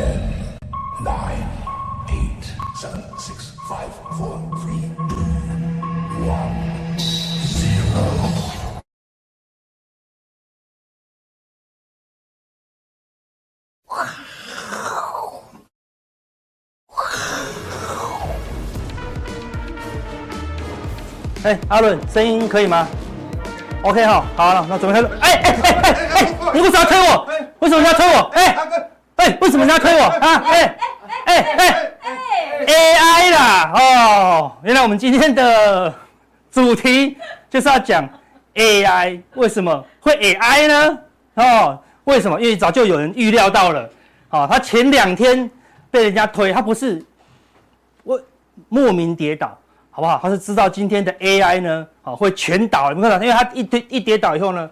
Ten, nine, eight, seven, six, five, four, three, two, one, zero. 哎，阿伦，声音可以吗？OK 哈，好了，那准备开始。哎哎哎哎哎，你为什么要推我？为什么你要推我？哎哎，为什么你要推我啊？哎哎哎，AI 啦，哦，原来我们今天的主题就是要讲 AI 为什么会 AI 呢？哦，为什么？因为早就有人预料到了。哦，他前两天被人家推，他不是我莫名跌倒。好不好？他是知道今天的 AI 呢，好会全倒，你看到？因为他一跌一跌倒以后呢，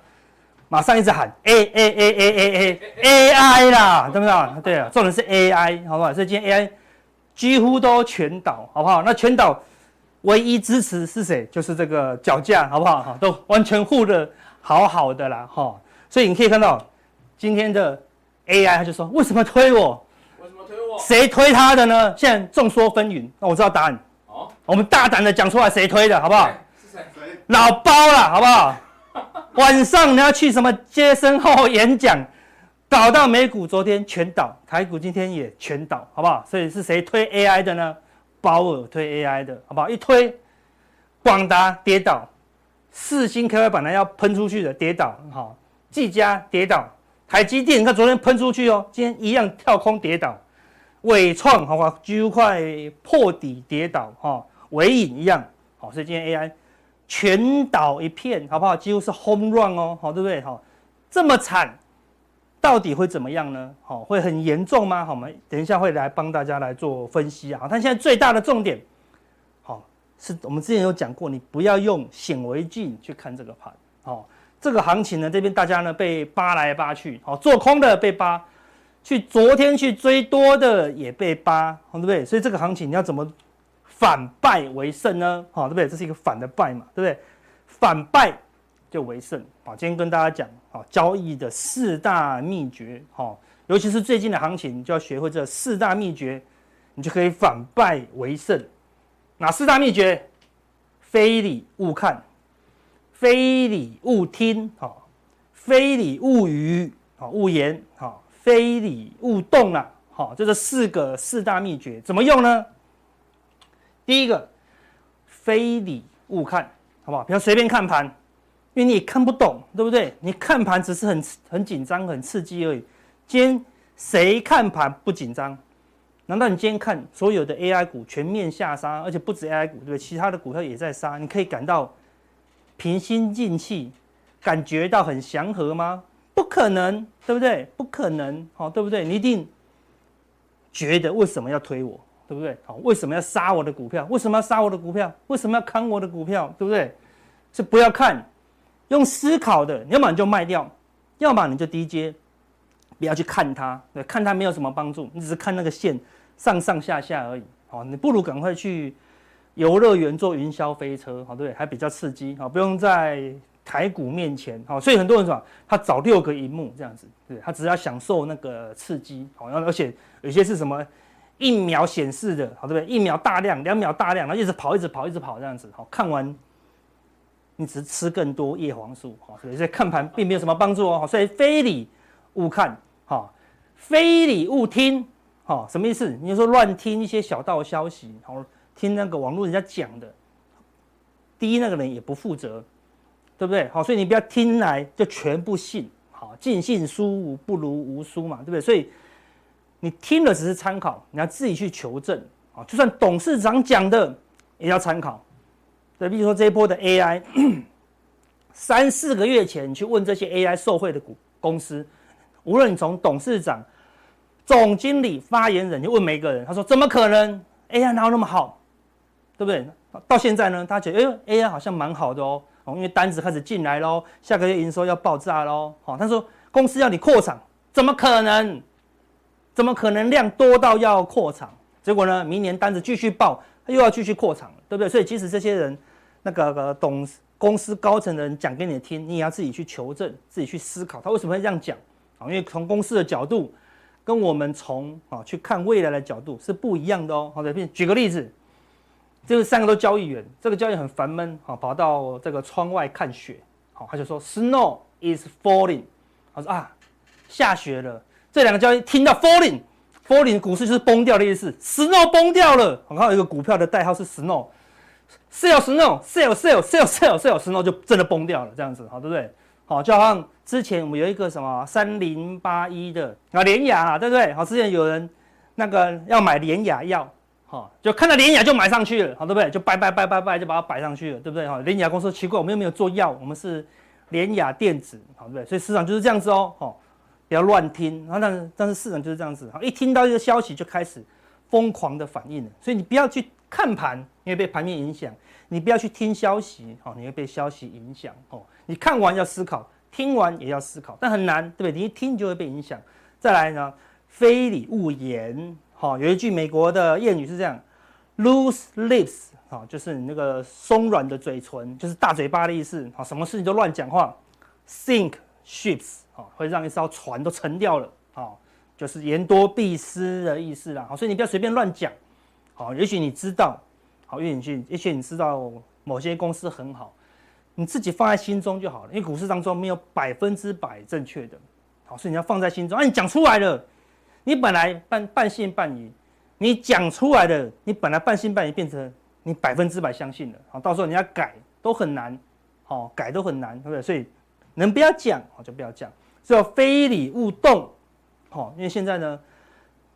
马上一直喊 A A A A A A AI 啦，对不对？对啊，重点是 AI，好不好？所以今天 AI 几乎都全倒，好不好？那全倒唯一支持是谁？就是这个脚架，好不好？哈，都完全护的好好的啦，哈。所以你可以看到今天的 AI，他就说为什么推我？为什么推我？谁推他的呢？现在众说纷纭，那我知道答案。我们大胆的讲出来，谁推的，好不好？是谁？老包了，好不好？晚上你要去什么接生后演讲，搞到美股昨天全倒，台股今天也全倒，好不好？所以是谁推 AI 的呢？鲍尔推 AI 的，好不好？一推，广达跌倒，四星 KY 本来要喷出去的跌倒，好，技嘉跌倒，台积电你看昨天喷出去哦，今天一样跳空跌倒，纬创好不好？几乎快破底跌倒，哈。尾影一样，好，所以今天 AI 全倒一片，好不好？几乎是 home run 哦，好，对不对？好，这么惨，到底会怎么样呢？好，会很严重吗？好，我们等一下会来帮大家来做分析啊。好但现在最大的重点，好，是我们之前有讲过，你不要用显微镜去看这个盘，好，这个行情呢，这边大家呢被扒来扒去，好，做空的被扒，去昨天去追多的也被扒，好，对不对？所以这个行情你要怎么？反败为胜呢？好，对不对？这是一个反的败嘛，对不对？反败就为胜。好，今天跟大家讲，好，交易的四大秘诀，好，尤其是最近的行情，就要学会这四大秘诀，你就可以反败为胜。哪四大秘诀？非礼勿看，非礼勿听，好，非礼勿语，好，勿言，好，非礼勿动啊，好，这是四个四大秘诀，怎么用呢？第一个，非礼勿看，好不好？不要随便看盘，因为你也看不懂，对不对？你看盘只是很很紧张、很刺激而已。今天谁看盘不紧张？难道你今天看所有的 AI 股全面下杀，而且不止 AI 股，对不对？其他的股票也在杀，你可以感到平心静气，感觉到很祥和吗？不可能，对不对？不可能，好，对不对？你一定觉得为什么要推我？对不对？好，为什么要杀我的股票？为什么要杀我的股票？为什么要砍我的股票？对不对？是不要看，用思考的，你要么你就卖掉，要么你就低接，不要去看它，对，看它没有什么帮助，你只是看那个线上上下下而已。好，你不如赶快去游乐园坐云霄飞车，好，对不对？还比较刺激，好，不用在台股面前，好，所以很多人说他找六个萤幕这样子，对，他只要享受那个刺激，好，而且有些是什么？一秒显示的，好对不对？一秒大量，两秒大量，然后一直跑，一直跑，一直跑这样子，好，看完，你只吃更多叶黄素，好，所以看盘并没有什么帮助哦，所以非礼勿看，好，非礼勿听，好，什么意思？你就说乱听一些小道消息，好，听那个网络人家讲的，第一那个人也不负责，对不对？好，所以你不要听来就全部信，好，尽信书无不如无书嘛，对不对？所以。你听了只是参考，你要自己去求证啊！就算董事长讲的也要参考。对，比如说这一波的 AI，三四个月前你去问这些 AI 受惠的股公司，无论你从董事长、总经理、发言人，你问每一个人，他说怎么可能 AI 哪有那么好？对不对？到现在呢，他觉得哎 AI 好像蛮好的哦，因为单子开始进来喽，下个月营收要爆炸喽。好，他说公司要你扩厂，怎么可能？怎么可能量多到要扩厂？结果呢？明年单子继续爆，他又要继续扩厂，对不对？所以即使这些人，那个个董公司高层的人讲给你听，你也要自己去求证，自己去思考，他为什么会这样讲啊？因为从公司的角度，跟我们从啊去看未来的角度是不一样的哦。好的，举个例子，这三个都交易员，这个交易很烦闷，好，跑到这个窗外看雪，好，他就说 Snow is falling，他说啊，下雪了。这两个交易听到 falling，falling 股市就是崩掉的意思，Snow 崩掉了。我看到有一个股票的代号是 Snow，sell Snow，sell sell sell sell sell Snow 就真的崩掉了，这样子，好，对不对？好，就好像之前我们有一个什么三零八一的啊联亚啊，对不对？好，之前有人那个要买联雅药，好，就看到联雅就买上去了，好，对不对？就拜拜拜拜拜就把它摆上去了，对不对？哈，联雅公司奇怪，我们又没有做药，我们是联雅电子，好，对不对？所以市场就是这样子哦，好，不要乱听，然后但是但是市场就是这样子，一听到一个消息就开始疯狂的反应了，所以你不要去看盘，因为被盘面影响。你不要去听消息，哦，你会被消息影响，哦，你看完要思考，听完也要思考，但很难，对不对？你一听就会被影响。再来呢，非礼勿言，好，有一句美国的谚语是这样。：loose lips，好，就是你那个松软的嘴唇，就是大嘴巴的意思，好，什么事情都乱讲话。；sink ships，哦，会让一艘船都沉掉了，好，就是言多必失的意思啦，好，所以你不要随便乱讲，好，也许你知道。好，因为你去，也许你知道某些公司很好，你自己放在心中就好了。因为股市当中没有百分之百正确的，好，所以你要放在心中。啊，你讲出来了，你本来半半信半疑，你讲出来的，你本来半信半疑变成你百分之百相信了。好，到时候你要改都很难，好，改都很难，对不对？所以能不要讲，好就不要讲。所以非礼勿动，好，因为现在呢，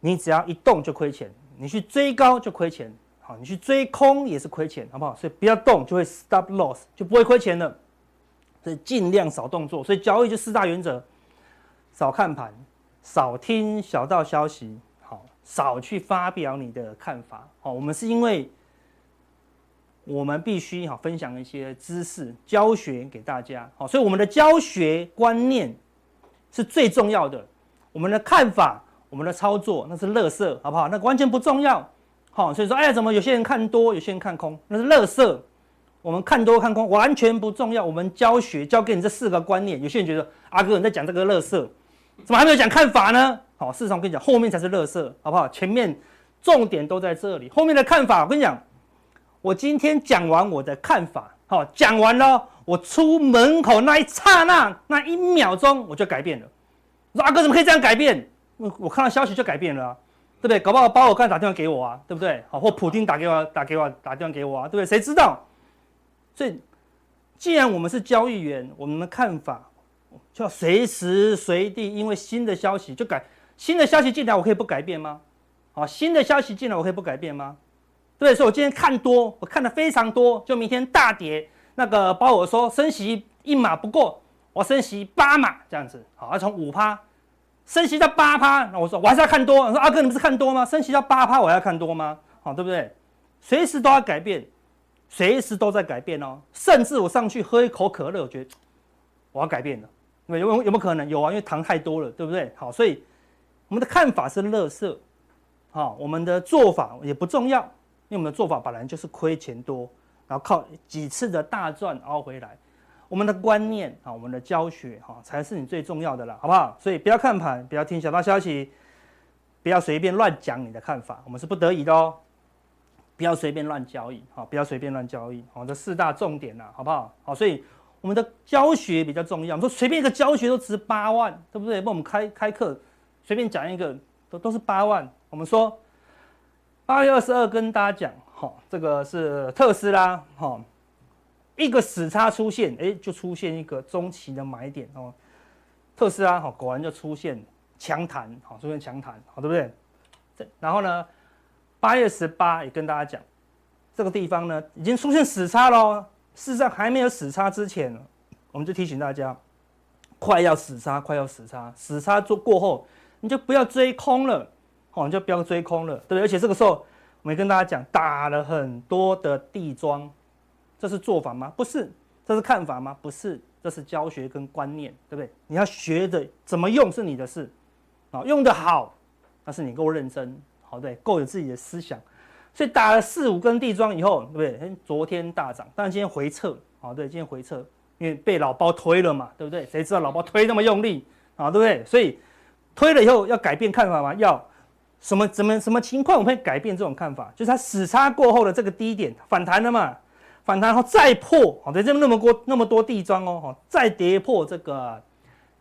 你只要一动就亏钱，你去追高就亏钱。好，你去追空也是亏钱，好不好？所以不要动，就会 stop loss，就不会亏钱了。所以尽量少动作。所以交易就四大原则：少看盘，少听小道消息，好，少去发表你的看法。好，我们是因为我们必须好分享一些知识教学给大家。好，所以我们的教学观念是最重要的。我们的看法，我们的操作那是垃圾，好不好？那完全不重要。好，所以说，哎，怎么有些人看多，有些人看空，那是垃圾。我们看多看空完全不重要。我们教学教给你这四个观念，有些人觉得阿哥你在讲这个垃圾，怎么还没有讲看法呢？好，事实上我跟你讲，后面才是垃圾，好不好？前面重点都在这里，后面的看法，我跟你讲，我今天讲完我的看法，好，讲完了，我出门口那一刹那，那一秒钟我就改变了。说阿哥怎么可以这样改变？我我看到消息就改变了。对不对？搞不好鲍尔刚才打电话给我啊，对不对？好，或普丁打给我，打给我，打电话给我啊，对不对？谁知道？所以，既然我们是交易员，我们的看法就要随时随地，因为新的消息就改，新的消息进来，我可以不改变吗？好，新的消息进来，我可以不改变吗？对？所以我今天看多，我看的非常多，就明天大跌，那个包我说升息一码不过，我升息八码这样子，好，要从五趴。升息到八趴，那我说我还是要看多。我说阿哥，你不是看多吗？升息到八趴，我还要看多吗？好，对不对？随时都要改变，随时都在改变哦。甚至我上去喝一口可乐，我觉得我要改变了。有有有没有可能？有啊，因为糖太多了，对不对？好，所以我们的看法是垃圾。好，我们的做法也不重要，因为我们的做法本来就是亏钱多，然后靠几次的大赚熬回来。我们的观念啊，我们的教学哈，才是你最重要的了，好不好？所以不要看盘，不要听小道消息，不要随便乱讲你的看法，我们是不得已的哦。不要随便乱交易，好，不要随便乱交易，好，这四大重点呐，好不好？好，所以我们的教学比较重要。我们说随便一个教学都值八万，对不对？帮我们开开课，随便讲一个都都是八万。我们说八月二十二跟大家讲，好，这个是特斯拉，好。一个死叉出现，哎，就出现一个中期的买点哦。特斯拉好，果然就出现强弹，好，出现强弹，好，对不对？这然后呢，八月十八也跟大家讲，这个地方呢已经出现死叉喽。事实上还没有死叉之前，我们就提醒大家，快要死叉，快要死叉，死叉做过后，你就不要追空了，好，你就不要追空了，对不对？而且这个时候，我们跟大家讲，打了很多的地桩。这是做法吗？不是，这是看法吗？不是，这是教学跟观念，对不对？你要学的怎么用是你的事，啊，用得好，那是你够认真，好对，够有自己的思想。所以打了四五根地桩以后，对不对？昨天大涨，但今天回撤，啊，对，今天回撤，因为被老包推了嘛，对不对？谁知道老包推那么用力，啊，对不对？所以推了以后要改变看法吗？要。什么怎么什么情况我们会改变这种看法？就是它死叉过后的这个低点反弹了嘛，反弹后再破，好，对，这么那么多那么多地桩哦，好，再跌破这个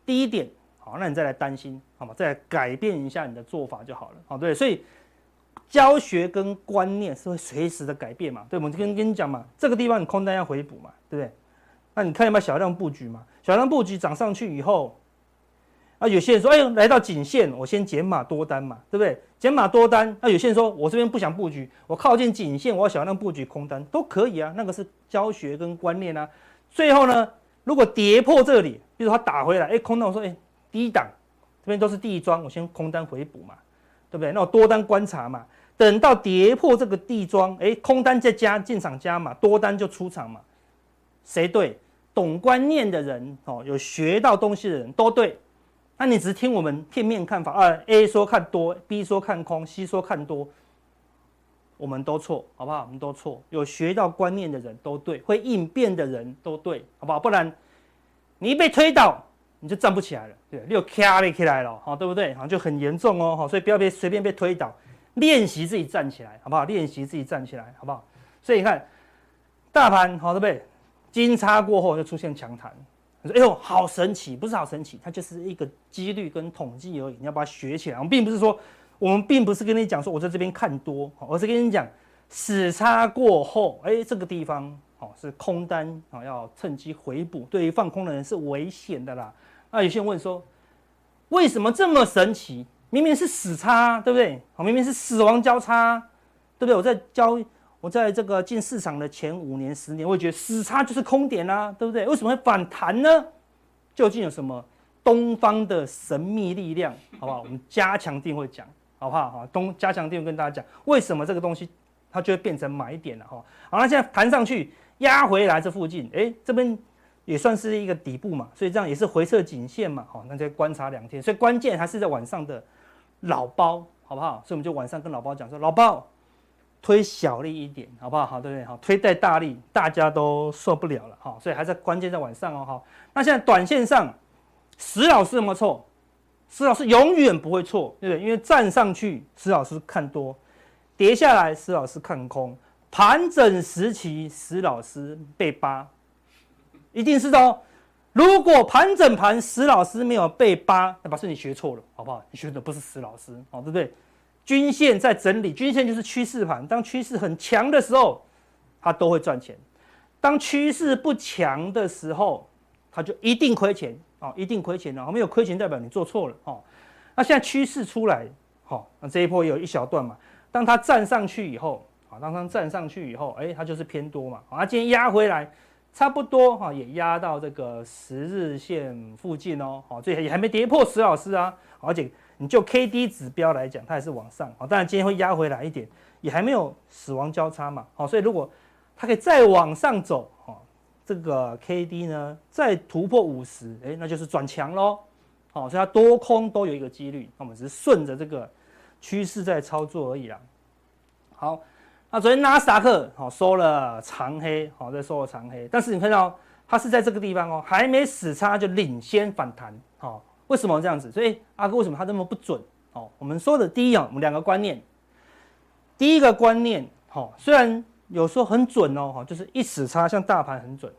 低点，好，那你再来担心，好吗，再来改变一下你的做法就好了，好，对，所以教学跟观念是会随时的改变嘛，对，我们跟跟你讲嘛，这个地方你空单要回补嘛，对不对？那你看有没有小量布局嘛？小量布局涨上去以后。啊，有些人说，哎呦，来到颈线，我先减码多单嘛，对不对？减码多单。那有些人说，我这边不想布局，我靠近颈线，我要小量布局空单都可以啊。那个是教学跟观念啊。最后呢，如果跌破这里，比如说它打回来，哎，空单我说，哎，低档这边都是地桩，我先空单回补嘛，对不对？那我多单观察嘛，等到跌破这个地桩，哎，空单再加进场加嘛，多单就出场嘛。谁对？懂观念的人哦，有学到东西的人都对。那你只是听我们片面看法啊？A 说看多，B 说看空，C 说看多，我们都错，好不好？我们都错。有学到观念的人都对，会应变的人都对，好不好？不然你一被推倒，你就站不起来了，对，又卡了起来了，好，对不对？好，就很严重哦，好，所以不要被随便被推倒，练习自己站起来，好不好？练习自己站起来，好不好？所以你看，大盘好，对不对？金叉过后就出现强弹。说：“哎呦，好神奇！不是好神奇，它就是一个几率跟统计而已。你要把它学起来。我们并不是说，我们并不是跟你讲说我在这边看多，而是跟你讲死叉过后，哎，这个地方哦是空单啊，要趁机回补。对于放空的人是危险的啦。那有些人问说，为什么这么神奇？明明是死叉，对不对？好，明明是死亡交叉，对不对？我在教。”我在这个进市场的前五年、十年，我也觉得死叉就是空点啊，对不对？为什么会反弹呢？究竟有什么东方的神秘力量？好不好？我们加强定会讲，好不好？哈，东加强定会跟大家讲，为什么这个东西它就会变成买点了？哈，好，那现在弹上去压回来这附近，哎，这边也算是一个底部嘛，所以这样也是回撤颈线嘛，好，那再观察两天，所以关键还是在晚上的老包，好不好？所以我们就晚上跟老包讲说，老包。推小力一点，好不好？好，对不对？好，推太大力，大家都受不了了，哈。所以还是关键在晚上哦，哈。那现在短线上，石老师有没有错？石老师永远不会错，对不对？因为站上去，石老师看多；跌下来，石老师看空。盘整时期，石老师被扒，一定是的哦。如果盘整盘，石老师没有被扒，那表示你学错了，好不好？你学的不是石老师，好，对不对？均线在整理，均线就是趋势盘。当趋势很强的时候，它都会赚钱；当趋势不强的时候，它就一定亏钱啊，一定亏钱的。没有亏钱代表你做错了哦。那现在趋势出来，好，那这一波有一小段嘛。当它站上去以后，啊，当它站上去以后，哎，它就是偏多嘛。啊，今天压回来，差不多哈，也压到这个十日线附近哦。好，这也还没跌破石老师啊，而且。你就 K D 指标来讲，它还是往上好，当然今天会压回来一点，也还没有死亡交叉嘛，好，所以如果它可以再往上走，哈，这个 K D 呢再突破五十，哎，那就是转强喽，好，所以它多空都有一个几率，那我们只是顺着这个趋势在操作而已啦。好，那昨天纳斯达克好收了长黑，好，再收了长黑，但是你看到它是在这个地方哦，还没死叉就领先反弹，好。为什么这样子？所以阿哥为什么他这么不准？哦，我们说的第一样，我们两个观念。第一个观念，好，虽然有时候很准哦，哈，就是一死叉，像大盘很准，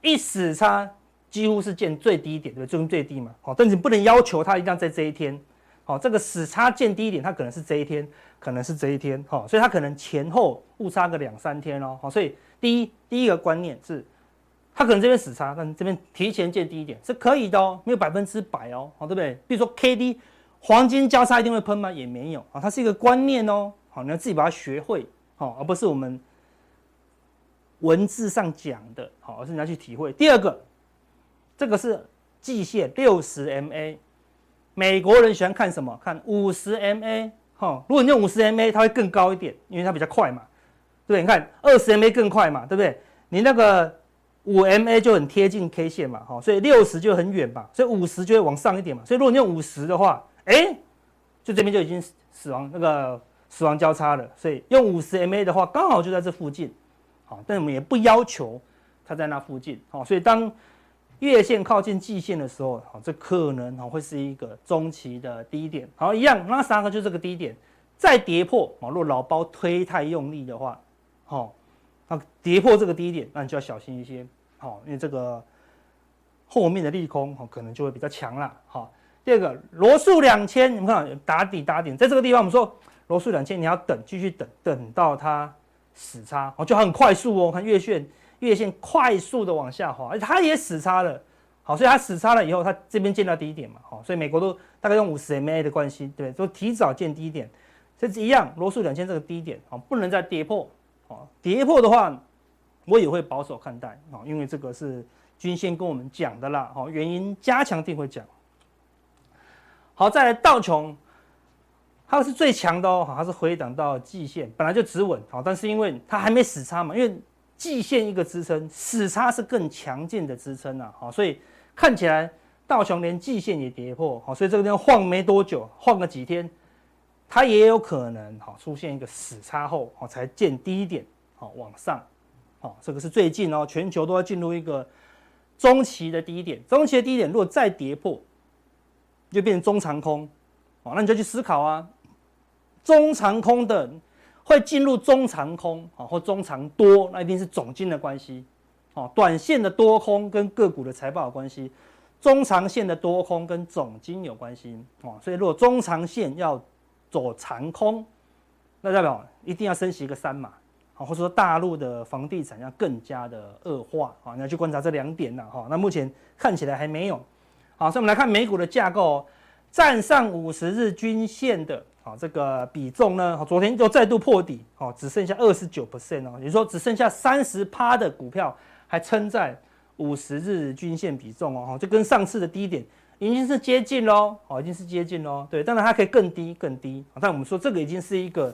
一死叉几乎是见最低点，对不对？最最低嘛，好，但是你不能要求它一定要在这一天，好，这个死叉见低点，它可能是这一天，可能是这一天，好，所以它可能前后误差个两三天哦，好，所以第一第一个观念是。它可能这边死叉，但这边提前见低一点是可以的哦，没有百分之百哦，好，对不对？比如说 K D 黄金交叉一定会喷吗？也没有啊，它是一个观念哦，好，你要自己把它学会，好，而不是我们文字上讲的，好，而是你要去体会。第二个，这个是季线六十 MA，美国人喜欢看什么？看五十 MA，哈，如果你用五十 MA，它会更高一点，因为它比较快嘛，对不对？你看二十 MA 更快嘛，对不对？你那个。五 MA 就很贴近 K 线嘛，哈所以六十就很远嘛，所以五十就会往上一点嘛，所以如果你用五十的话，哎，就这边就已经死亡那个死亡交叉了，所以用五十 MA 的话，刚好就在这附近，好，但我们也不要求它在那附近，好，所以当月线靠近季线的时候，好，这可能哈会是一个中期的低点。好，一样，那三个就这个低点，再跌破，如果老包推太用力的话，好，那跌破这个低点，那你就要小心一些，好，因为这个后面的利空可能就会比较强了。好，第二个罗素两千，你们看打底打点，在这个地方我们说罗素两千，你要等，继续等，等到它死叉，哦，就很快速哦，看月线。月线快速的往下滑，而且它也死叉了，好，所以它死叉了以后，它这边见到低点嘛，好，所以美国都大概用五十 MA 的关系，对，都提早见低点，这是一样，罗素两千这个低点，好，不能再跌破，跌破的话，我也会保守看待，啊，因为这个是均线跟我们讲的啦，好，原因加强定会讲，好，再来道琼，它是最强的哦，它是回档到季线，本来就止稳，好，但是因为它还没死叉嘛，因为季线一个支撑，死叉是更强劲的支撑啊，好，所以看起来道琼连季线也跌破，好，所以这个地方晃没多久，晃个几天，它也有可能好出现一个死叉后，好才见低点，好往上，好，这个是最近哦，全球都要进入一个中期的低点，中期的低点如果再跌破，就变成中长空，好，那你就去思考啊，中长空的。会进入中长空啊，或中长多，那一定是总经的关系，哦，短线的多空跟个股的财报有关系，中长线的多空跟总经有关系，哦，所以如果中长线要走长空，那代表一定要升息一个三嘛，好，或者说大陆的房地产要更加的恶化，啊，你要去观察这两点呐，哈，那目前看起来还没有，好，所以我们来看美股的架构，站上五十日均线的。好，这个比重呢？昨天又再度破底，好，只剩下二十九 percent 哦，也就说只剩下三十趴的股票还撑在五十日均线比重哦，就跟上次的低点已经是接近喽，好，已经是接近喽。对，当然它可以更低更低，但我们说这个已经是一个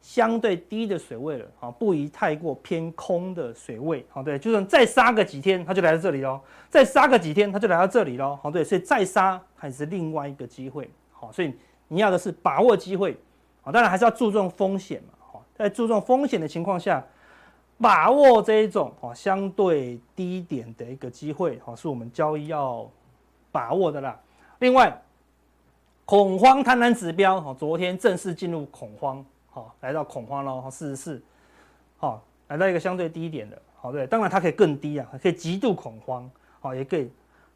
相对低的水位了，啊，不宜太过偏空的水位，好，对，就算再杀个几天，它就来到这里喽，再杀个几天，它就来到这里喽，好，对，所以再杀还是另外一个机会，好，所以。你要的是把握机会，好，当然还是要注重风险嘛，好，在注重风险的情况下，把握这一种啊相对低点的一个机会，哈，是我们交易要把握的啦。另外，恐慌贪婪指标，哈，昨天正式进入恐慌，好，来到恐慌了，四十四，好，来到一个相对低点的，好，对，当然它可以更低啊，可以极度恐慌，好，也可以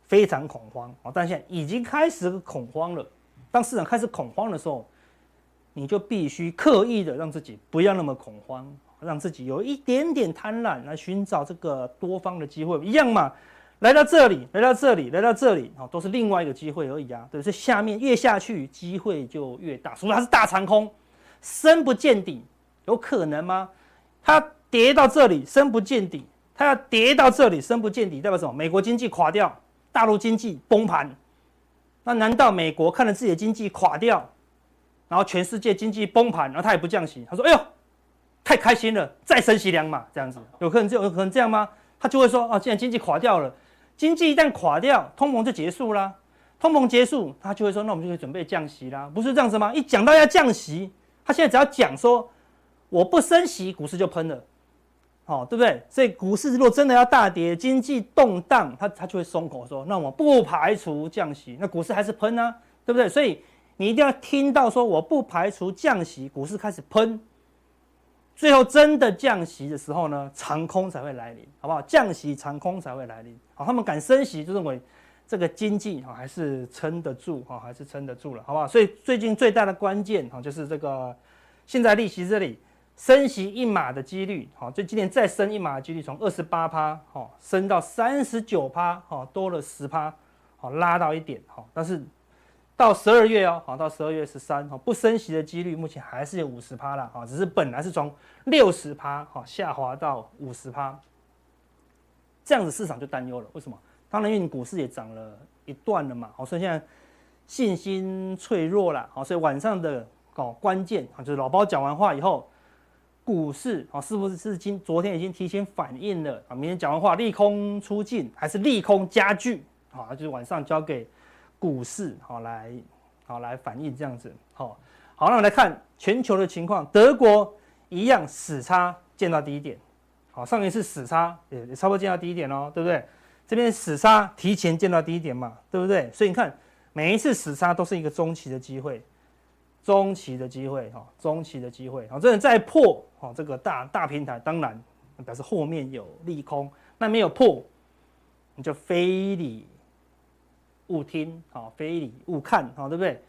非常恐慌，好，但现在已经开始恐慌了。当市场开始恐慌的时候，你就必须刻意的让自己不要那么恐慌，让自己有一点点贪婪来寻找这个多方的机会，一样嘛。来到这里，来到这里，来到这里，哦，都是另外一个机会而已啊。对，这下面越下去，机会就越大。所以它是大长空，深不见底，有可能吗？它跌到这里，深不见底，它要跌到这里，深不见底，代表什么？美国经济垮掉，大陆经济崩盘。那难道美国看着自己的经济垮掉，然后全世界经济崩盘，然后他也不降息？他说：“哎呦，太开心了，再升息两码，这样子有可能就有可能这样吗？”他就会说：“啊，既然经济垮掉了，经济一旦垮掉，通膨就结束啦。通膨结束，他就会说：那我们就可以准备降息啦，不是这样子吗？一讲到要降息，他现在只要讲说我不升息，股市就喷了。”好，对不对？所以股市如果真的要大跌，经济动荡，他他就会松口说：“那我不排除降息。”那股市还是喷啊，对不对？所以你一定要听到说“我不排除降息”，股市开始喷，最后真的降息的时候呢，长空才会来临，好不好？降息长空才会来临。他们敢升息，就认为这个经济哈还是撑得住哈，还是撑得住了，好不好？所以最近最大的关键哈，就是这个现在利息这里。升息一码的几率，好，就今年再升一码的几率从二十八趴，好，升到三十九趴，好，多了十趴，好，拉到一点，好，但是到十二月哦，好，到十二月十三，好，不升息的几率目前还是有五十趴了，啊，只是本来是从六十趴，哈，下滑到五十趴，这样子市场就担忧了，为什么？当然因为你股市也涨了一段了嘛，好，所以现在信心脆弱了，好，所以晚上的哦关键，啊，就是老包讲完话以后。股市啊，是不是是今昨天已经提前反应了啊？明天讲完话，利空出尽还是利空加剧？好，就是晚上交给股市好来好来反应这样子。好，好，那我们来看全球的情况，德国一样死叉见到低点，好，上一次死叉也也差不多见到低点哦，对不对？这边死叉提前见到低点嘛，对不对？所以你看每一次死叉都是一个中期的机会，中期的机会哈，中期的机会。好，这里再破哈这个大大平台，当然表示后面有利空。那没有破，你就非礼勿听，好，非礼勿看，好，对不对？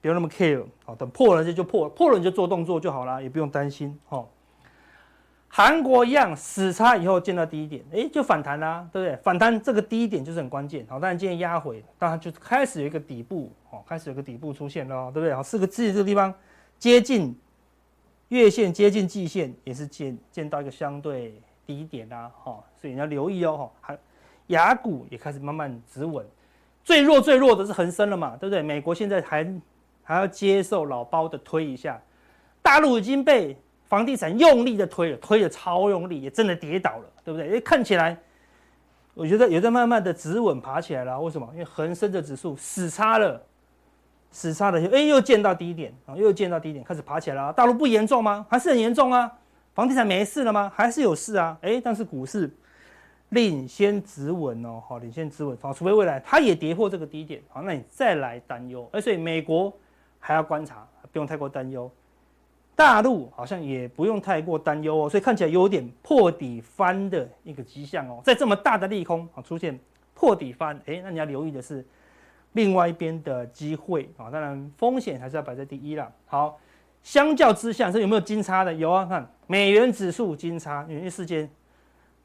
不用那么 care，好，等破了就就破了，破了你就做动作就好了，也不用担心，哈。韩国一样死叉以后见到低点，哎，就反弹啦，对不对？反弹这个低点就是很关键，好，当然今天压回，当然就开始有一个底部，哦，开始有个底部出现了，对不对？好，四个字这个地方接近月线，接近季线，也是见见到一个相对低点啦，哈，所以你要留意哦，哈，还亚股也开始慢慢止稳，最弱最弱的是恒生了嘛，对不对？美国现在还还要接受老包的推一下，大陆已经被。房地产用力的推了，推的超用力，也真的跌倒了，对不对？因为看起来，我觉得也在慢慢的止稳爬起来了。为什么？因为恒生的指数死叉了，死叉了，哎，又见到低点啊，又见到低点，开始爬起来了。大陆不严重吗？还是很严重啊。房地产没事了吗？还是有事啊。哎，但是股市领先止稳哦，好，领先止稳。好，除非未来它也跌破这个低点，好，那你再来担忧。而所以美国还要观察，不用太过担忧。大陆好像也不用太过担忧哦，所以看起来有点破底翻的一个迹象哦。在这么大的利空啊出现破底翻，哎，那你要留意的是另外一边的机会啊。当然风险还是要摆在第一啦。好，相较之下，这有没有金叉的？有啊，看美元指数金叉，因为世间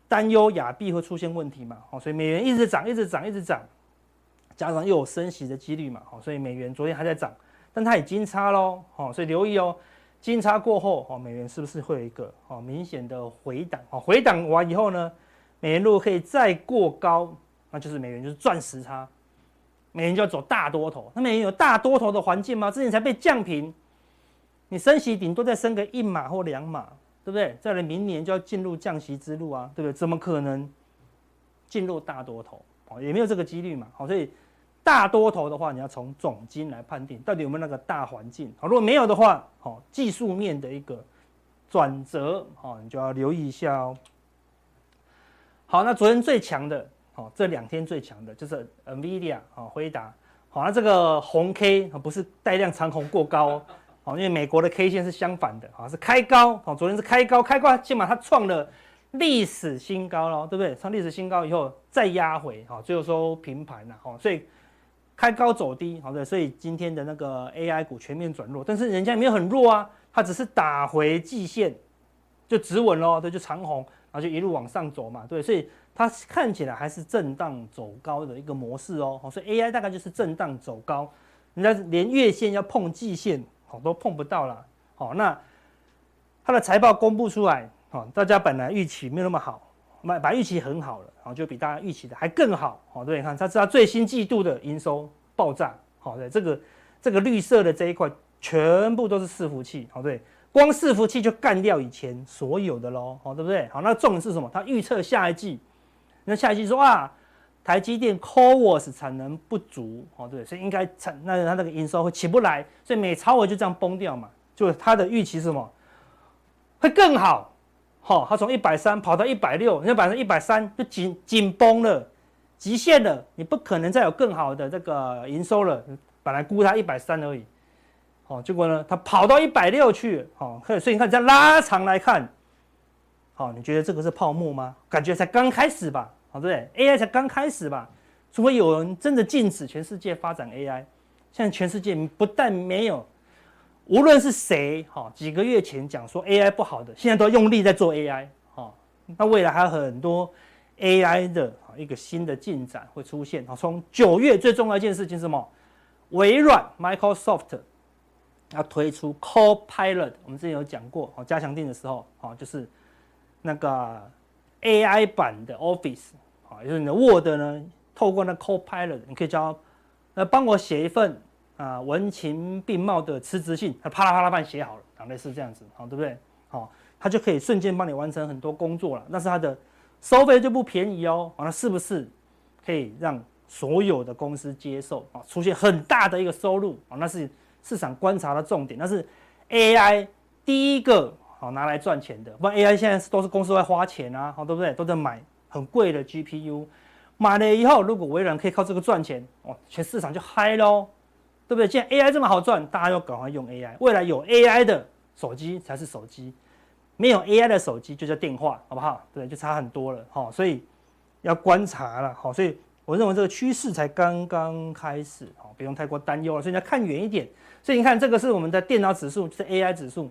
担忧亚币会出现问题嘛，哦，所以美元一直涨，一直涨，一直涨，加上又有升息的几率嘛，好，所以美元昨天还在涨，但它也金叉喽，好，所以留意哦。金叉过后，哦，美元是不是会有一个哦明显的回档？哦，回档完以后呢，美元如果可以再过高，那就是美元就是钻石叉，美元就要走大多头。那美元有大多头的环境吗？之前才被降平，你升息顶多再升个一码或两码，对不对？再来明年就要进入降息之路啊，对不对？怎么可能进入大多头？哦，也没有这个几率嘛。好，所以。大多头的话，你要从总金来判定到底有没有那个大环境。好，如果没有的话，好，技术面的一个转折，好，你就要留意一下哦。好，那昨天最强的，好，这两天最强的就是 NVIDIA，好，辉达，好，那这个红 K 不是带量长红过高，好，因为美国的 K 线是相反的，好，是开高，好，昨天是开高，开高，起码它创了历史新高了，对不对？创历史新高以后再压回，好，最后收平盘了，好，所以。开高走低，好的，所以今天的那个 AI 股全面转弱，但是人家也没有很弱啊，它只是打回季线就止稳喽，对，就长红，然后就一路往上走嘛，对，所以它看起来还是震荡走高的一个模式哦，所以 AI 大概就是震荡走高，人家连月线要碰季线，好都碰不到了，好，那它的财报公布出来，好，大家本来预期没有那么好。买把预期很好了，然后就比大家预期的还更好，好，对，你看，它是它最新季度的营收爆炸，好，对，这个这个绿色的这一块全部都是伺服器，好，对，光伺服器就干掉以前所有的喽，好，对不对？好，那重点是什么？它预测下一季，那下一季说啊，台积电 CoWoS 产能不足，好，对，所以应该产，那它那个营收会起不来，所以美超微就这样崩掉嘛，就它的预期是什么？会更好。好，它从一百三跑到一百六，人家百分之一百三就紧紧绷了，极限了，你不可能再有更好的这个营收了。本来估它一百三而已，好，结果呢，它跑到一百六去，好，所以你看这样拉长来看，好，你觉得这个是泡沫吗？感觉才刚开始吧，好，对不对？AI 才刚开始吧，除非有人真的禁止全世界发展 AI，现在全世界不但没有。无论是谁，哈，几个月前讲说 AI 不好的，现在都用力在做 AI，哈，那未来还有很多 AI 的一个新的进展会出现，哈，从九月最重要一件事情是什么？微软 Microsoft 要推出 Copilot，我们之前有讲过，哦，加强定的时候，哦，就是那个 AI 版的 Office，啊，就是你的 Word 呢，透过那 Copilot，你可以叫，呃，帮我写一份。啊，文情并茂的辞职信，他啪啦啪啦把你写好了，啊，类似这样子，好，对不对？好，他就可以瞬间帮你完成很多工作了。但是他的收费就不便宜哦，那是不是可以让所有的公司接受啊？出现很大的一个收入啊？那是市场观察的重点，那是 AI 第一个好拿来赚钱的。不然 AI 现在都是公司在花钱啊，好，对不对？都在买很贵的 GPU，买了以后，如果微软可以靠这个赚钱，哦，全市场就嗨喽，对不对？既然 AI 这么好赚，大家要赶快用 AI。未来有 AI 的手机才是手机，没有 AI 的手机就叫电话，好不好？对，就差很多了，哈。所以要观察了，好，所以我认为这个趋势才刚刚开始，好，不用太过担忧了。所以你要看远一点。所以你看，这个是我们的电脑指数，就是 AI 指数。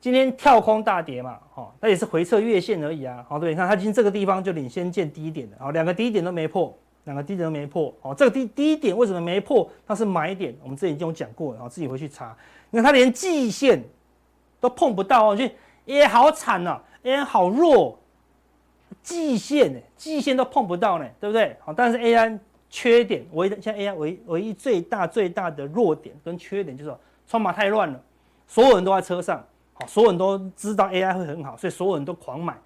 今天跳空大跌嘛，哈，那也是回撤月线而已啊，好，对，你看它今天这个地方就领先见低点的，好，两个低点都没破，两个低点都没破，哦，这个低低点为什么没破？它是买点，我们之前已经有讲过了，然后自己回去查，你看它连季线都碰不到哦，就 AI 好惨呐，AI 好弱，季线呢，季线都碰不到呢，对不对？好，但是 AI 缺点，唯一像 AI 唯唯一最大最大的弱点跟缺点就是说筹码太乱了，所有人都在车上。好，所有人都知道 AI 会很好，所以所有人都狂买，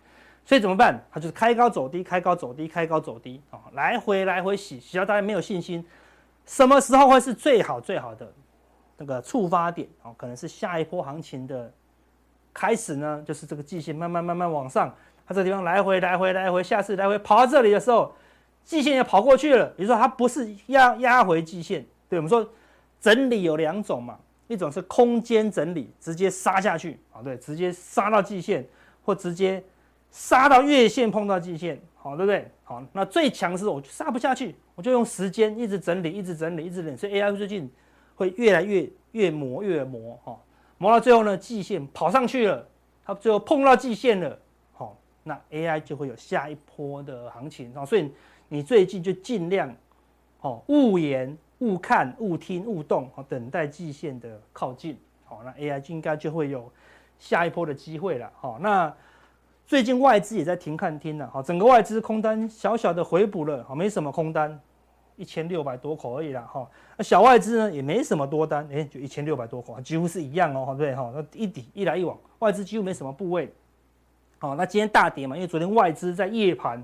所以怎么办？它就是开高走低，开高走低，开高走低，啊，来回来回洗，洗到大家没有信心，什么时候会是最好最好的那个触发点？哦，可能是下一波行情的开始呢，就是这个季线慢慢慢慢往上，它这个地方来回来回来回，下次来回跑到这里的时候，季线也跑过去了，比如说它不是压压回季线，对，我们说整理有两种嘛。一种是空间整理，直接杀下去啊，对，直接杀到季线，或直接杀到月线碰到季线，好，对不对？好，那最强势我就杀不下去，我就用时间一直整理，一直整理，一直整理。所以 AI 最近会越来越越磨越磨，哈，磨到最后呢，季线跑上去了，它最后碰到季线了，好，那 AI 就会有下一波的行情啊，所以你最近就尽量，哦，勿言。勿看、勿听、勿动，好，等待季线的靠近，好，那 AI 应该就会有下一波的机会了，好，那最近外资也在停看听了，好，整个外资空单小小的回补了，好，没什么空单，一千六百多口而已啦，哈，那小外资呢也没什么多单，哎、就一千六百多口，几乎是一样哦，对哈，那一底一来一往，外资几乎没什么部位，好，那今天大跌嘛，因为昨天外资在夜盘。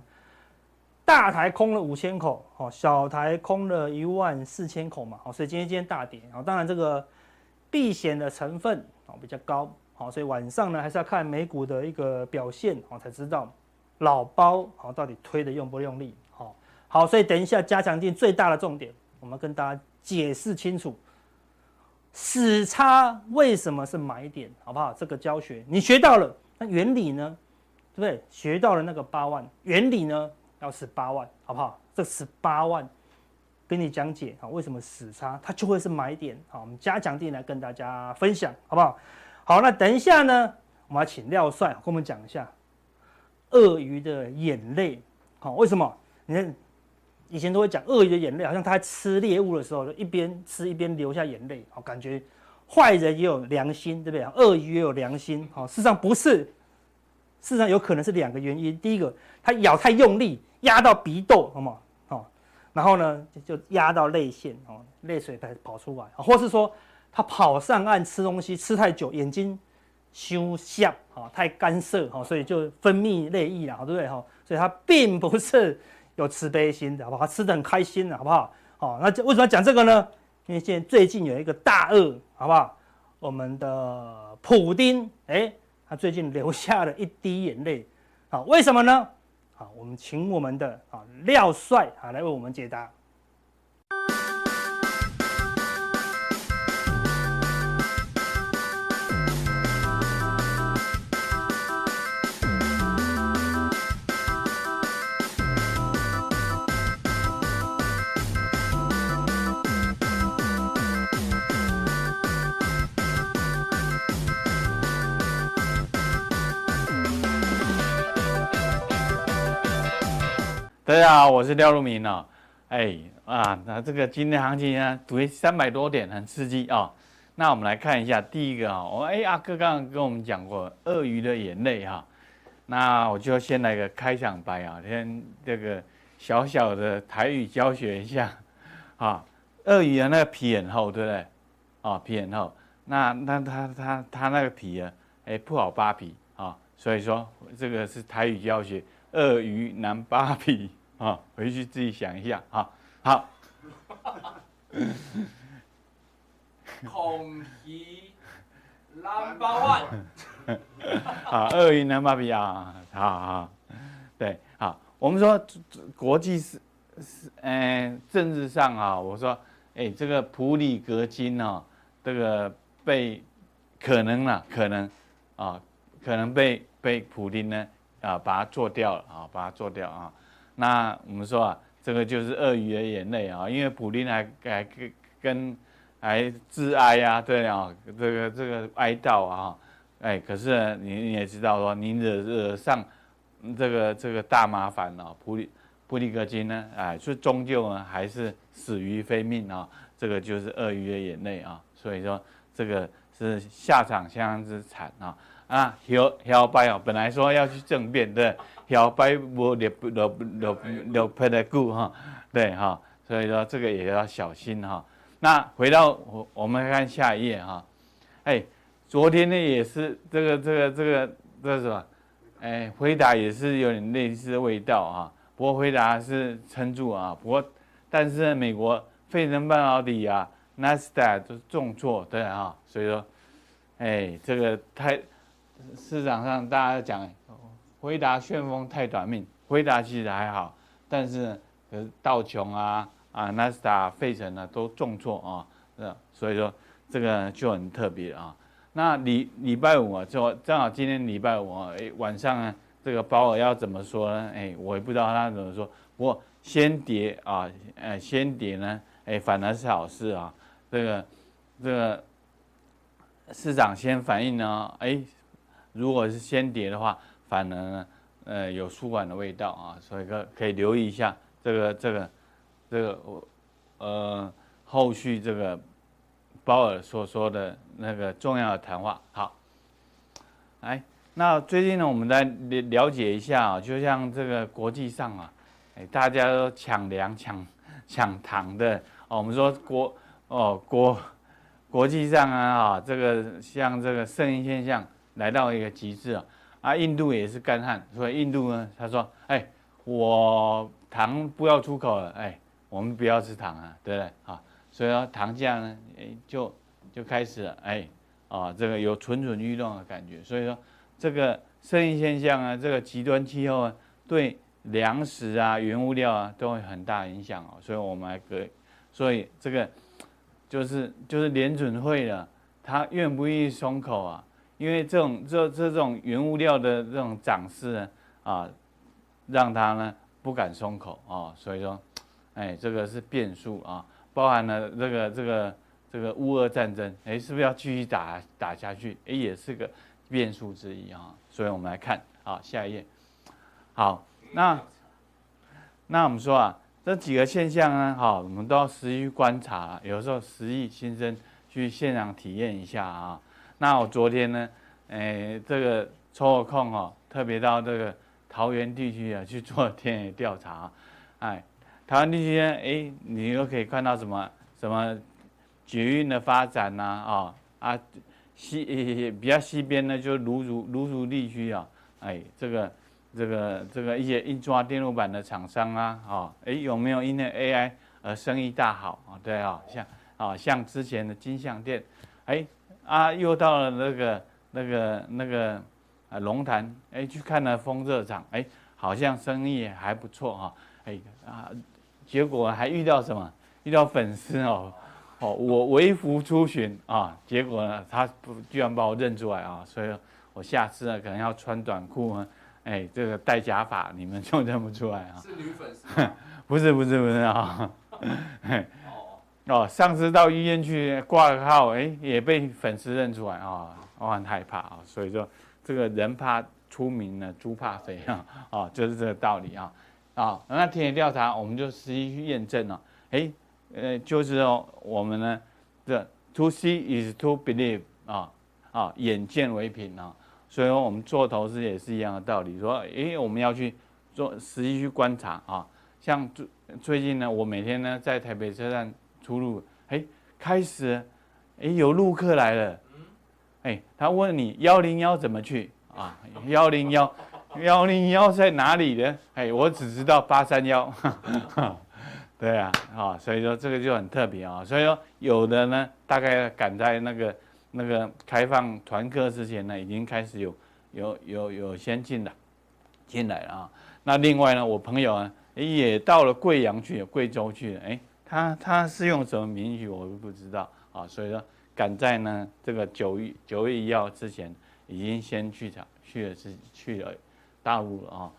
大台空了五千口，好，小台空了一万四千口嘛，好，所以今天今天大跌，好，当然这个避险的成分啊比较高，好，所以晚上呢还是要看美股的一个表现，好，才知道老包好到底推的用不用力，好，好，所以等一下加强錠最大的重点，我们跟大家解释清楚，死叉为什么是买点，好不好？这个教学你学到了，那原理呢，对不对？学到了那个八万原理呢？要十八万，好不好？这十八万跟你讲解啊，为什么死叉它就会是买点？好，我们加强錠来跟大家分享，好不好？好，那等一下呢，我们要请廖帅跟我们讲一下鳄鱼的眼泪。好，为什么？你看以前都会讲鳄鱼的眼泪，好像它吃猎物的时候，就一边吃一边流下眼泪，好，感觉坏人也有良心，对不对？鳄鱼也有良心，好，事实上不是，事实上有可能是两个原因。第一个，它咬太用力。压到鼻窦，好吗？好，然后呢，就压到泪腺，哦，泪水才跑出来，或是说他跑上岸吃东西吃太久，眼睛休笑，啊，太干涩，哈，所以就分泌泪液了，对不对？哈，所以他并不是有慈悲心的，好不好？他吃得很开心的，好不好？好，那为什么要讲这个呢？因为现在最近有一个大鳄，好不好？我们的普丁，哎，他最近流下了一滴眼泪，好，为什么呢？好，我们请我们的啊廖帅啊来为我们解答。大家好，我是廖路明哦。哎啊，那这个今天行情呢，跌三百多点，很刺激啊、那我们来看一下第一个啊，我哎阿哥刚刚跟我们讲过鳄鱼的眼泪哈。那我就先来个开场白啊，先这个小小的台语教学一下啊。鳄鱼的那个皮很厚，对不对？啊，皮很厚。那那它它它那个皮啊，哎不好扒皮啊。所以说这个是台语教学。鳄鱼难扒皮啊，回去自己想一下啊。好，孔皮难扒万。好，鳄鱼难扒皮啊。好好，对，好。我们说国际是是，嗯，政治上啊，我说，哎，这个普里格金啊，这个被可能啊，可能啊，可能被被普丁呢啊，把它做掉了啊，把它做掉啊。那我们说啊，这个就是鳄鱼的眼泪啊，因为普丁还还跟跟还致哀啊，对啊，这个这个哀悼啊，哎，可是你你也知道说，你惹惹上这个这个大麻烦了，普利。普利格金呢？哎，所以终究呢还是死于非命啊！这个就是鳄鱼的眼泪啊！所以说这个是下场相当之惨啊！啊，小小白哦，本来说要去政变的，小白我留留留留拍的故哈，对哈，所以说这个也要小心哈。那回到我我们看下一页哈，哎，昨天呢也是这个这个这个这是什么？哎，回答也是有点类似的味道啊。不过回答是撑住啊，不过但是美国费城半导体啊、纳斯达克都重挫，对啊，所以说，哎，这个太市场上大家讲，辉达旋风太短命，辉达其实还好，但是可是道琼啊、啊纳斯达、费城呢都重挫啊，那，所以说这个就很特别啊。那礼礼拜五啊，就正好今天礼拜五啊，哎晚上呢。这个鲍尔要怎么说呢？哎，我也不知道他怎么说。不过先跌啊，呃，先跌呢，哎，反而是好事啊。这个这个市场先反应呢，哎，如果是先跌的话，反而呢，呃，有舒缓的味道啊。所以可可以留意一下这个这个这个我呃后续这个鲍尔所说的那个重要的谈话。好，来。那最近呢，我们来了了解一下啊，就像这个国际上啊，哎，大家都抢粮、抢抢糖的哦。我们说国哦国国际上啊，啊，这个像这个圣婴现象来到一个极致啊。啊，印度也是干旱，所以印度呢，他说，哎，我糖不要出口了，哎，我们不要吃糖啊，对不对啊？所以说糖价呢，哎，就就开始了，哎，啊，这个有蠢蠢欲动的感觉，所以说。这个生意现象啊，这个极端气候啊，对粮食啊、原物料啊都会很大影响哦。所以我们还可以，所以这个就是就是联准会了，他愿不愿意松口啊？因为这种这这种原物料的这种涨势呢啊，让他呢不敢松口啊。所以说，哎，这个是变数啊，包含了这个这个这个乌俄战争，哎，是不是要继续打打下去？哎，也是个。变数之一啊，所以我们来看啊，下一页。好，那那我们说啊，这几个现象呢，好，我们都要实际观察，有时候实际亲身去现场体验一下啊。那我昨天呢，诶，这个抽了空哦，特别到这个桃园地区啊去做田野调查，哎，桃园地区呢，哎，你又可以看到什么什么捷运的发展呐，啊啊。西比较西边呢，就芦竹芦竹地区啊，哎，这个这个这个一些印刷电路板的厂商啊，啊，哎，有没有因为 AI 而生意大好啊？对啊，像啊像之前的金像电，哎啊又到了那个那个那个啊龙潭，哎去看了风热厂，哎好像生意还不错哈，哎啊结果还遇到什么？遇到粉丝哦。哦，我微服出巡啊，结果呢，他不居然把我认出来啊，所以我下次呢可能要穿短裤啊，哎，这个戴假发，你们就认不出来啊。是女粉丝？不是不是不是啊。哦，上次到医院去挂个号，哎，也被粉丝认出来啊，我很害怕啊。所以说，这个人怕出名呢，猪怕肥啊，啊，就是这个道理啊。啊，那田野调查，我们就实际去验证了，哎。呃，就是说我们呢，这 to see is to believe 啊啊，眼见为凭啊，所以说我们做投资也是一样的道理。说，诶，我们要去做实际去观察啊。像最最近呢，我每天呢在台北车站出入，哎，开始，哎，有路客来了，哎，他问你幺零幺怎么去啊？幺零幺，幺零幺在哪里呢？哎，我只知道八三幺。对啊，啊，所以说这个就很特别啊，所以说有的呢，大概赶在那个那个开放团课之前呢，已经开始有有有有先进的进来了啊。那另外呢，我朋友呢，也到了贵阳去，贵州去了，哎，他他是用什么名义我都不知道啊，所以说赶在呢这个九月九月一号之前，已经先去场去了是去了大陆了啊。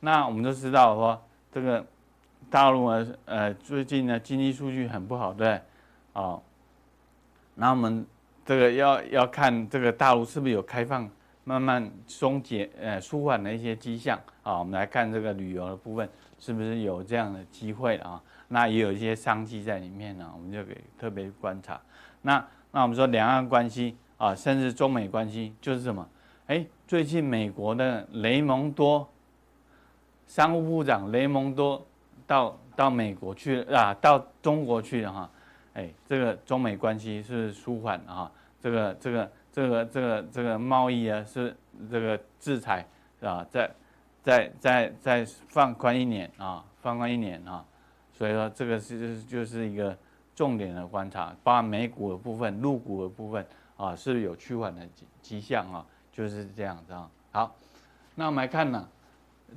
那我们都知道说这个大陆呢，呃，最近呢经济数据很不好，对，啊，那我们这个要要看这个大陆是不是有开放。慢慢松解，呃，舒缓的一些迹象啊。我们来看这个旅游的部分，是不是有这样的机会啊？那也有一些商机在里面呢，我们就给特别观察。那那我们说两岸关系啊，甚至中美关系，就是什么？哎，最近美国的雷蒙多商务部长雷蒙多到到美国去啊，到中国去了哈。哎，这个中美关系是舒缓啊，这个这个。这个这个这个贸易啊，是这个制裁啊，再再再再放宽一年啊，放宽一年啊，所以说这个是就是一个重点的观察，包括美股的部分、陆股的部分啊，是有趋缓的迹象啊，就是这样子啊。好，那我们来看呢，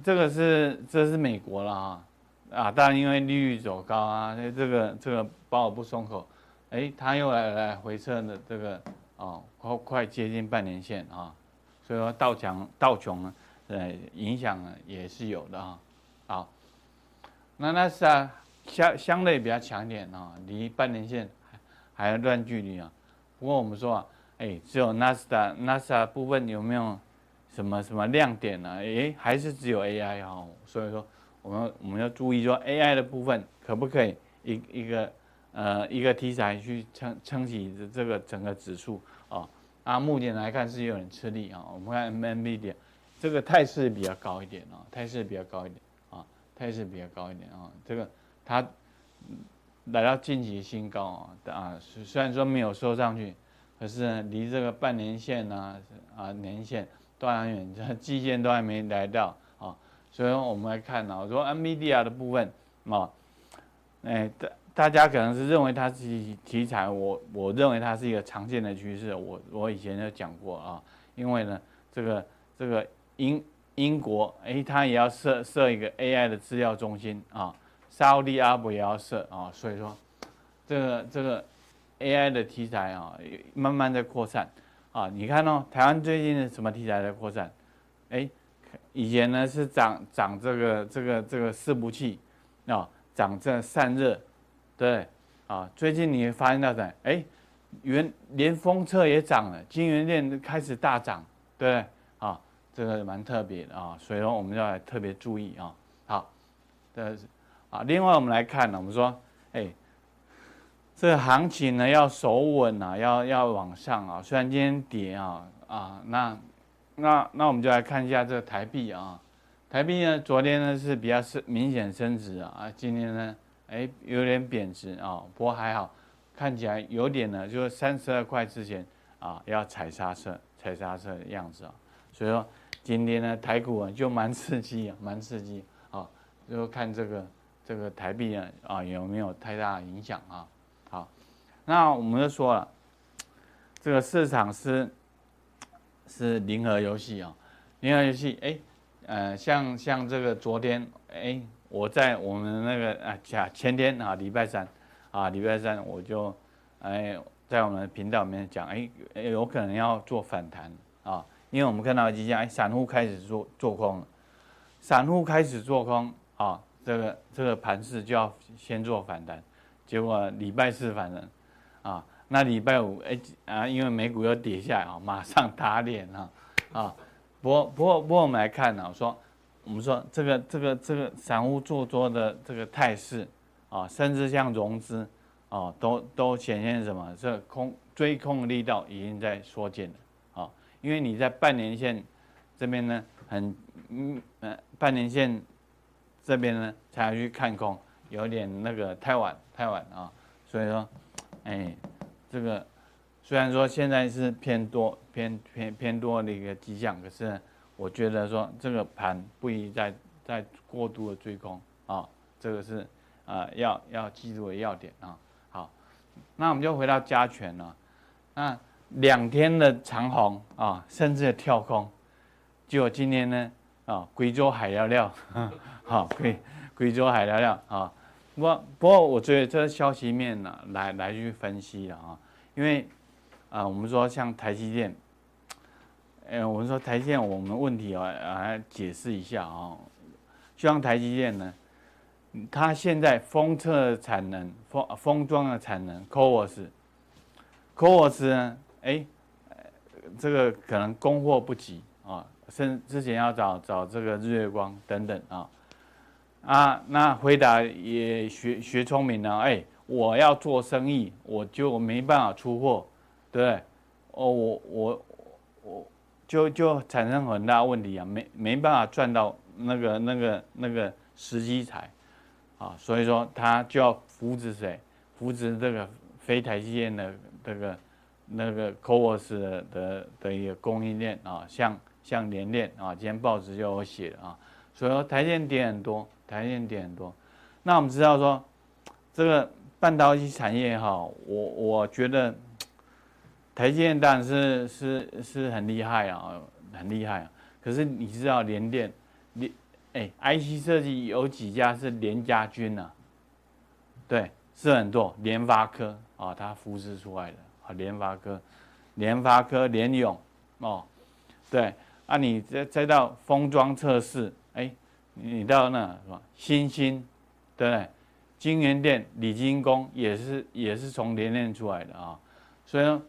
这个是这是美国了啊啊，当然因为利率走高啊，这个这个包不松口，哎，他又来来回撤的这个。哦，快快接近半年线啊，所以说道强道琼呢，呃，影响呢也是有的啊。好，那那是啊，相相对比较强一点啊，离半年线还还有段距离啊。不过我们说啊，哎，只有 NASA NASA 部分有没有什么什么亮点呢？哎，还是只有 AI 哦。所以说我们我们要注意说 AI 的部分可不可以一一个。呃，一个题材去撑撑起这个整个指数啊，啊，目前来看是有点吃力啊。我们看 NVIDIA 这个态势比较高一点啊，态势比较高一点啊，态势比较高一点啊。这个它来到近期新高啊，啊，虽然说没有收上去，可是呢，离这个半年线啊啊年线都还远，这季线都还没来到啊。所以我们来看啊，说 NVIDIA 的部分啊，哎大。大家可能是认为它是题材，我我认为它是一个常见的趋势。我我以前就讲过啊，因为呢，这个这个英英国哎，它也要设设一个 AI 的资料中心啊，沙乌地阿伯也要设啊，所以说这个这个 AI 的题材啊，慢慢在扩散啊。你看哦，台湾最近是什么题材在扩散？哎，以前呢是涨涨这个这个这个伺服器啊，涨这散热。对，啊，最近你发现到的，哎，原连封测也涨了，晶圆店开始大涨，对，啊，这个蛮特别的啊，所以说我们要来特别注意啊。好，这另外我们来看呢，我们说，哎，这个行情呢要守稳啊，要要往上啊，虽然今天跌啊啊，那那那我们就来看一下这个台币啊，台币呢昨天呢是比较升明显升值啊，啊，今天呢。哎，有点贬值啊，不过还好，看起来有点呢，就是三十二块之前啊，要踩刹车，踩刹车的样子啊。所以说今天呢，台股啊就蛮刺激啊，蛮刺激啊，就看这个这个台币啊啊有没有太大影响啊。好，那我们就说了，这个市场是是零和游戏啊，零和游戏，哎，呃，像像这个昨天，哎。我在我们那个啊，前前天啊，礼拜三，啊，礼拜三我就，哎，在我们的频道里面讲，哎，有可能要做反弹啊，因为我们看到即将，哎，散户开始做做空了，散户开始做空啊，这个这个盘势就要先做反弹，结果礼拜四反弹，啊，那礼拜五，哎啊，因为美股又跌下来啊，马上打脸啊，啊，不过不过不过我们来看呢，我说。我们说这个这个这个散户做多的这个态势啊，甚至像融资啊，都都显现什么？这空追空的力道已经在缩减了啊，因为你在半年线这边呢，很嗯呃半年线这边呢才要去看空，有点那个太晚太晚啊，所以说，哎，这个虽然说现在是偏多偏偏偏多的一个迹象，可是。我觉得说这个盘不宜再再过度的追空啊，这个是啊要要记住的要点啊。好，那我们就回到加权了。那两天的长红啊，甚至跳空，就今天呢啊，贵州海料料，好贵贵州海聊聊啊。不过不过，我觉得这个消息面呢，来来去分析了啊，因为啊，我们说像台积电，哎，我们说台积电，我们问题啊，来解释一下啊，就像台积电呢，它现在封测产能、封封装的产能，CoWoS，CoWoS 呢，哎，这个可能供货不及啊，甚之前要找找这个日月光等等啊。啊，那回答也学学聪明了，哎，我要做生意，我就没办法出货，对不对？哦，我我我就就产生很大问题啊，没没办法赚到那个那个那个时机财，啊，所以说他就要扶持谁？扶持这个非台积电的这个那个 CoWoS 的的的一个供应链啊，像像联电啊，今天报纸就有写啊，所以说台电跌很多。台电点很多，那我们知道说，这个半导体产业哈，我我觉得台积电当然是是是很厉害啊，很厉害啊。可是你知道联电联哎，IC 设计有几家是联家军呐？对，是很多，联发科啊，它扶持出来的啊，联发科、联发科、联咏哦，对，啊，你再再到封装测试，哎。你到那什么新兴，对不对？金元电、李金工也是也是从联电出来的啊，所以呢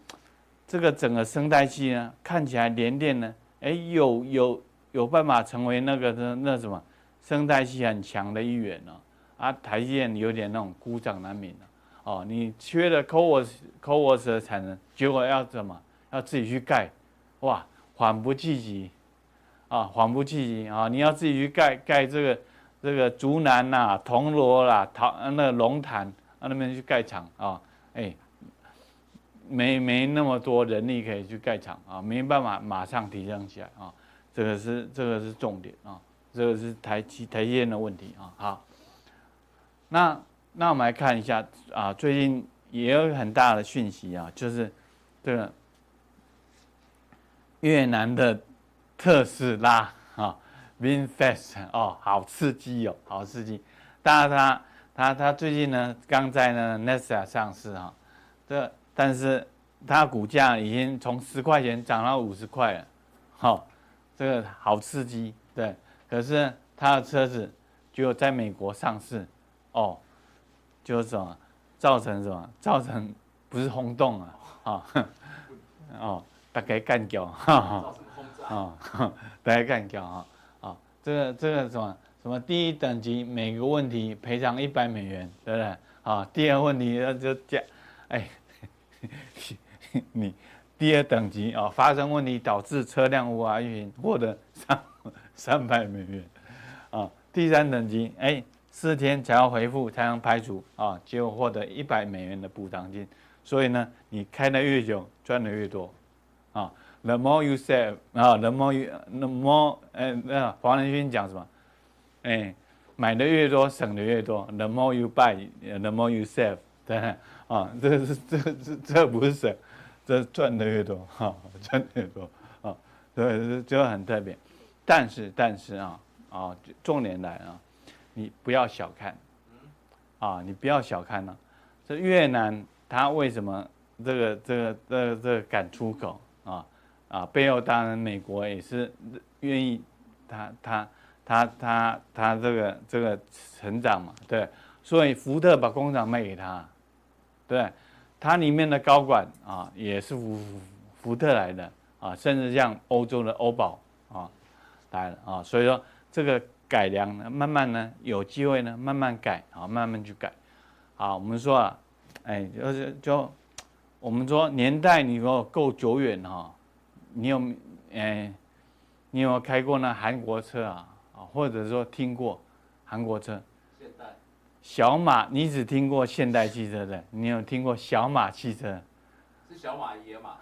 这个整个生态系呢，看起来联电呢，哎，有有有办法成为那个那那什么生态系很强的一员呢？啊，台积电有点那种孤掌难鸣了哦，你缺了 CoWoS CoWoS 的产能，结果要怎么？要自己去盖，哇，缓不济急。啊，缓不济急啊！你要自己去盖盖这个这个竹南呐、铜锣啦、桃那个龙潭啊那边去盖厂啊，哎，没没那么多人力可以去盖厂啊，没办法马上提升起来啊，这个是这个是重点啊，这个是台积台积电的问题啊。好，那那我们来看一下啊，最近也有很大的讯息啊，就是这个越南的。特斯拉啊，VinFast 哦，好刺激哦，好刺激！当然他他他最近呢刚在呢 NASA 上市哈，这但是它股价已经从十块钱涨到五十块了，好，这个好刺激，对。可是他的车子就在美国上市，哦，就是什么造成什么造成不是轰动啊，啊，哦，大家干掉，哈 哈。啊，大家看一下啊，啊，这个这个什么什么第一等级每个问题赔偿一百美元，对不对？啊，第二问题那就加，哎，你第二等级啊发生问题导致车辆无法运行，获得三三百美元，啊，第三等级哎四天才要回复才能排除啊，结果获得一百美元的补偿金，所以呢你开的越久赚的越多，啊。The more you save 啊，the more you，the more，呃，那黄仁勋讲什么？哎，买的越多，省的越多。The more you buy，the more you save，对，啊，这是这这这不是省，这赚的越多，哈，赚的越多，啊，对，就很特别。但是但是啊啊，重点来啊，你不要小看，啊，你不要小看了，这越南它为什么这个这个这个这个敢出口啊？啊，背后当然美国也是愿意他，他他他他这个这个成长嘛，对，所以福特把工厂卖给他，对，他里面的高管啊也是福福特来的啊，甚至像欧洲的欧宝啊来了啊，所以说这个改良呢，慢慢呢有机会呢慢慢改啊，慢慢去改，好，我们说啊，哎，就是就我们说年代你说够久远哈。你有，哎，你有没有开过那韩国车啊？啊，或者说听过韩国车？现代。小马，你只听过现代汽车的，你有听过小马汽车？是小马野 马。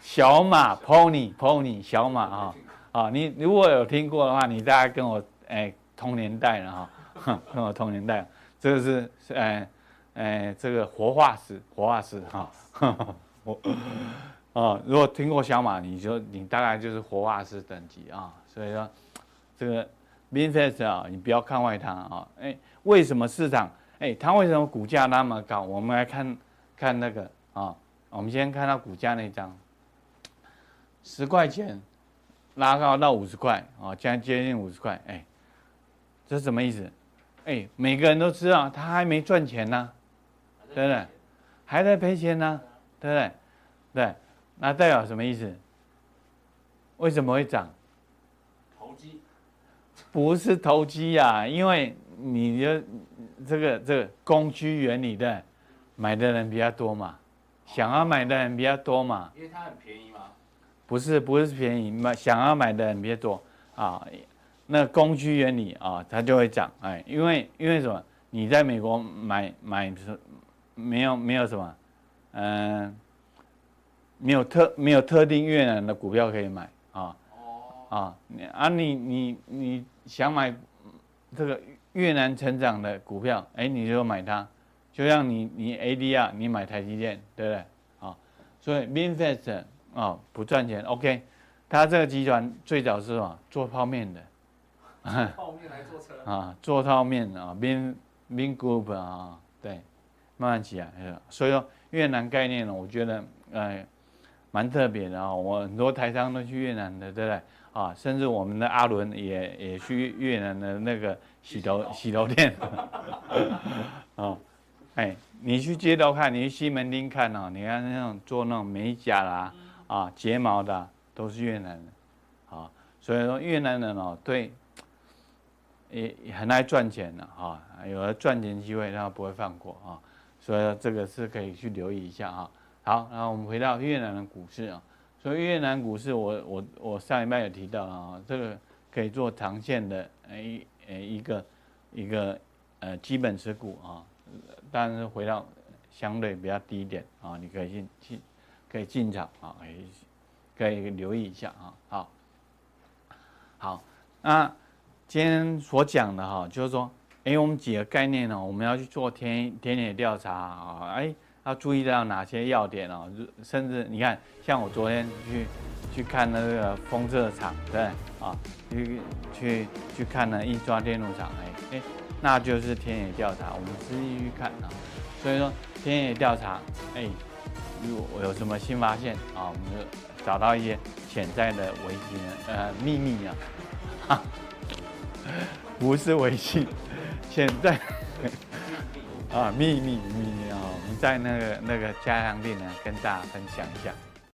小马 pony pony 小马啊啊！你如果有听过的话，你大概跟我哎同年代了哈，跟我同年代。这个是哎哎这个活化石活化石哈，我。啊，如果听过小马，你就你大概就是活化石等级啊，所以说这个 VinFast 啊，你不要看坏它啊。哎，为什么市场？哎，它为什么股价那么高？我们来看看那个啊。我们先看到股价那张，十块钱拉高到五十块啊，将接近五十块。哎，这什么意思？哎，每个人都知道，它还没赚钱呢，对不对？还在赔钱呢，对不对？对，那代表什么意思？为什么会涨？投机？不是投机呀，因为你的这个这个供需原理的，买的人比较多嘛，想要买的人比较多嘛。因为它很便宜嘛。不是，不是便宜，买想要买的人比较多啊。那供需原理啊，它就会涨哎，因为因为什么？你在美国买买是没有没有什么，嗯、呃，没有特没有特定越南的股票可以买。啊，啊，啊，你你你想买这个越南成长的股票，哎，你就买它，就像你你 ADR，你买台积电，对不对？啊，所以 VinFast 啊不赚钱，OK，它这个集团最早是什么？做泡面的，泡面来做车啊，做泡面啊，Vin Vin Group 啊，对，慢慢起来，所以说越南概念呢，我觉得，哎。蛮特别的啊，我很多台商都去越南的，对不对？啊，甚至我们的阿伦也也去越南的那个洗头 洗头店。哦，哎，你去街头看，你去西门町看哦，你看那种做那种美甲啦，啊，睫毛的都是越南人，啊，所以说越南人哦，对，也很爱赚钱的啊，有了赚钱机会，他不会放过啊，所以这个是可以去留意一下哈。好，然后我们回到越南的股市啊，所以越南股市我我我上一半有提到啊，这个可以做长线的诶诶一个一个呃基本持股啊，但是回到相对比较低一点啊，你可以进进可以进场啊，可以可以留意一下啊，好，好，那今天所讲的哈，就是说，哎，我们几个概念呢，我们要去做田田野调查啊，哎。要注意到哪些要点哦？甚至你看，像我昨天去去看那个封测厂，对啊，去去去看了印刷电路厂，哎哎，那就是田野调查，我们实际去看啊。所以说田野调查，哎，如果有什么新发现啊，我们就找到一些潜在的危机呢，呃，秘密啊，哈，不是危机，现在。啊，秘密秘密啊！我们在那个那个家乡地呢，跟大家分享一下。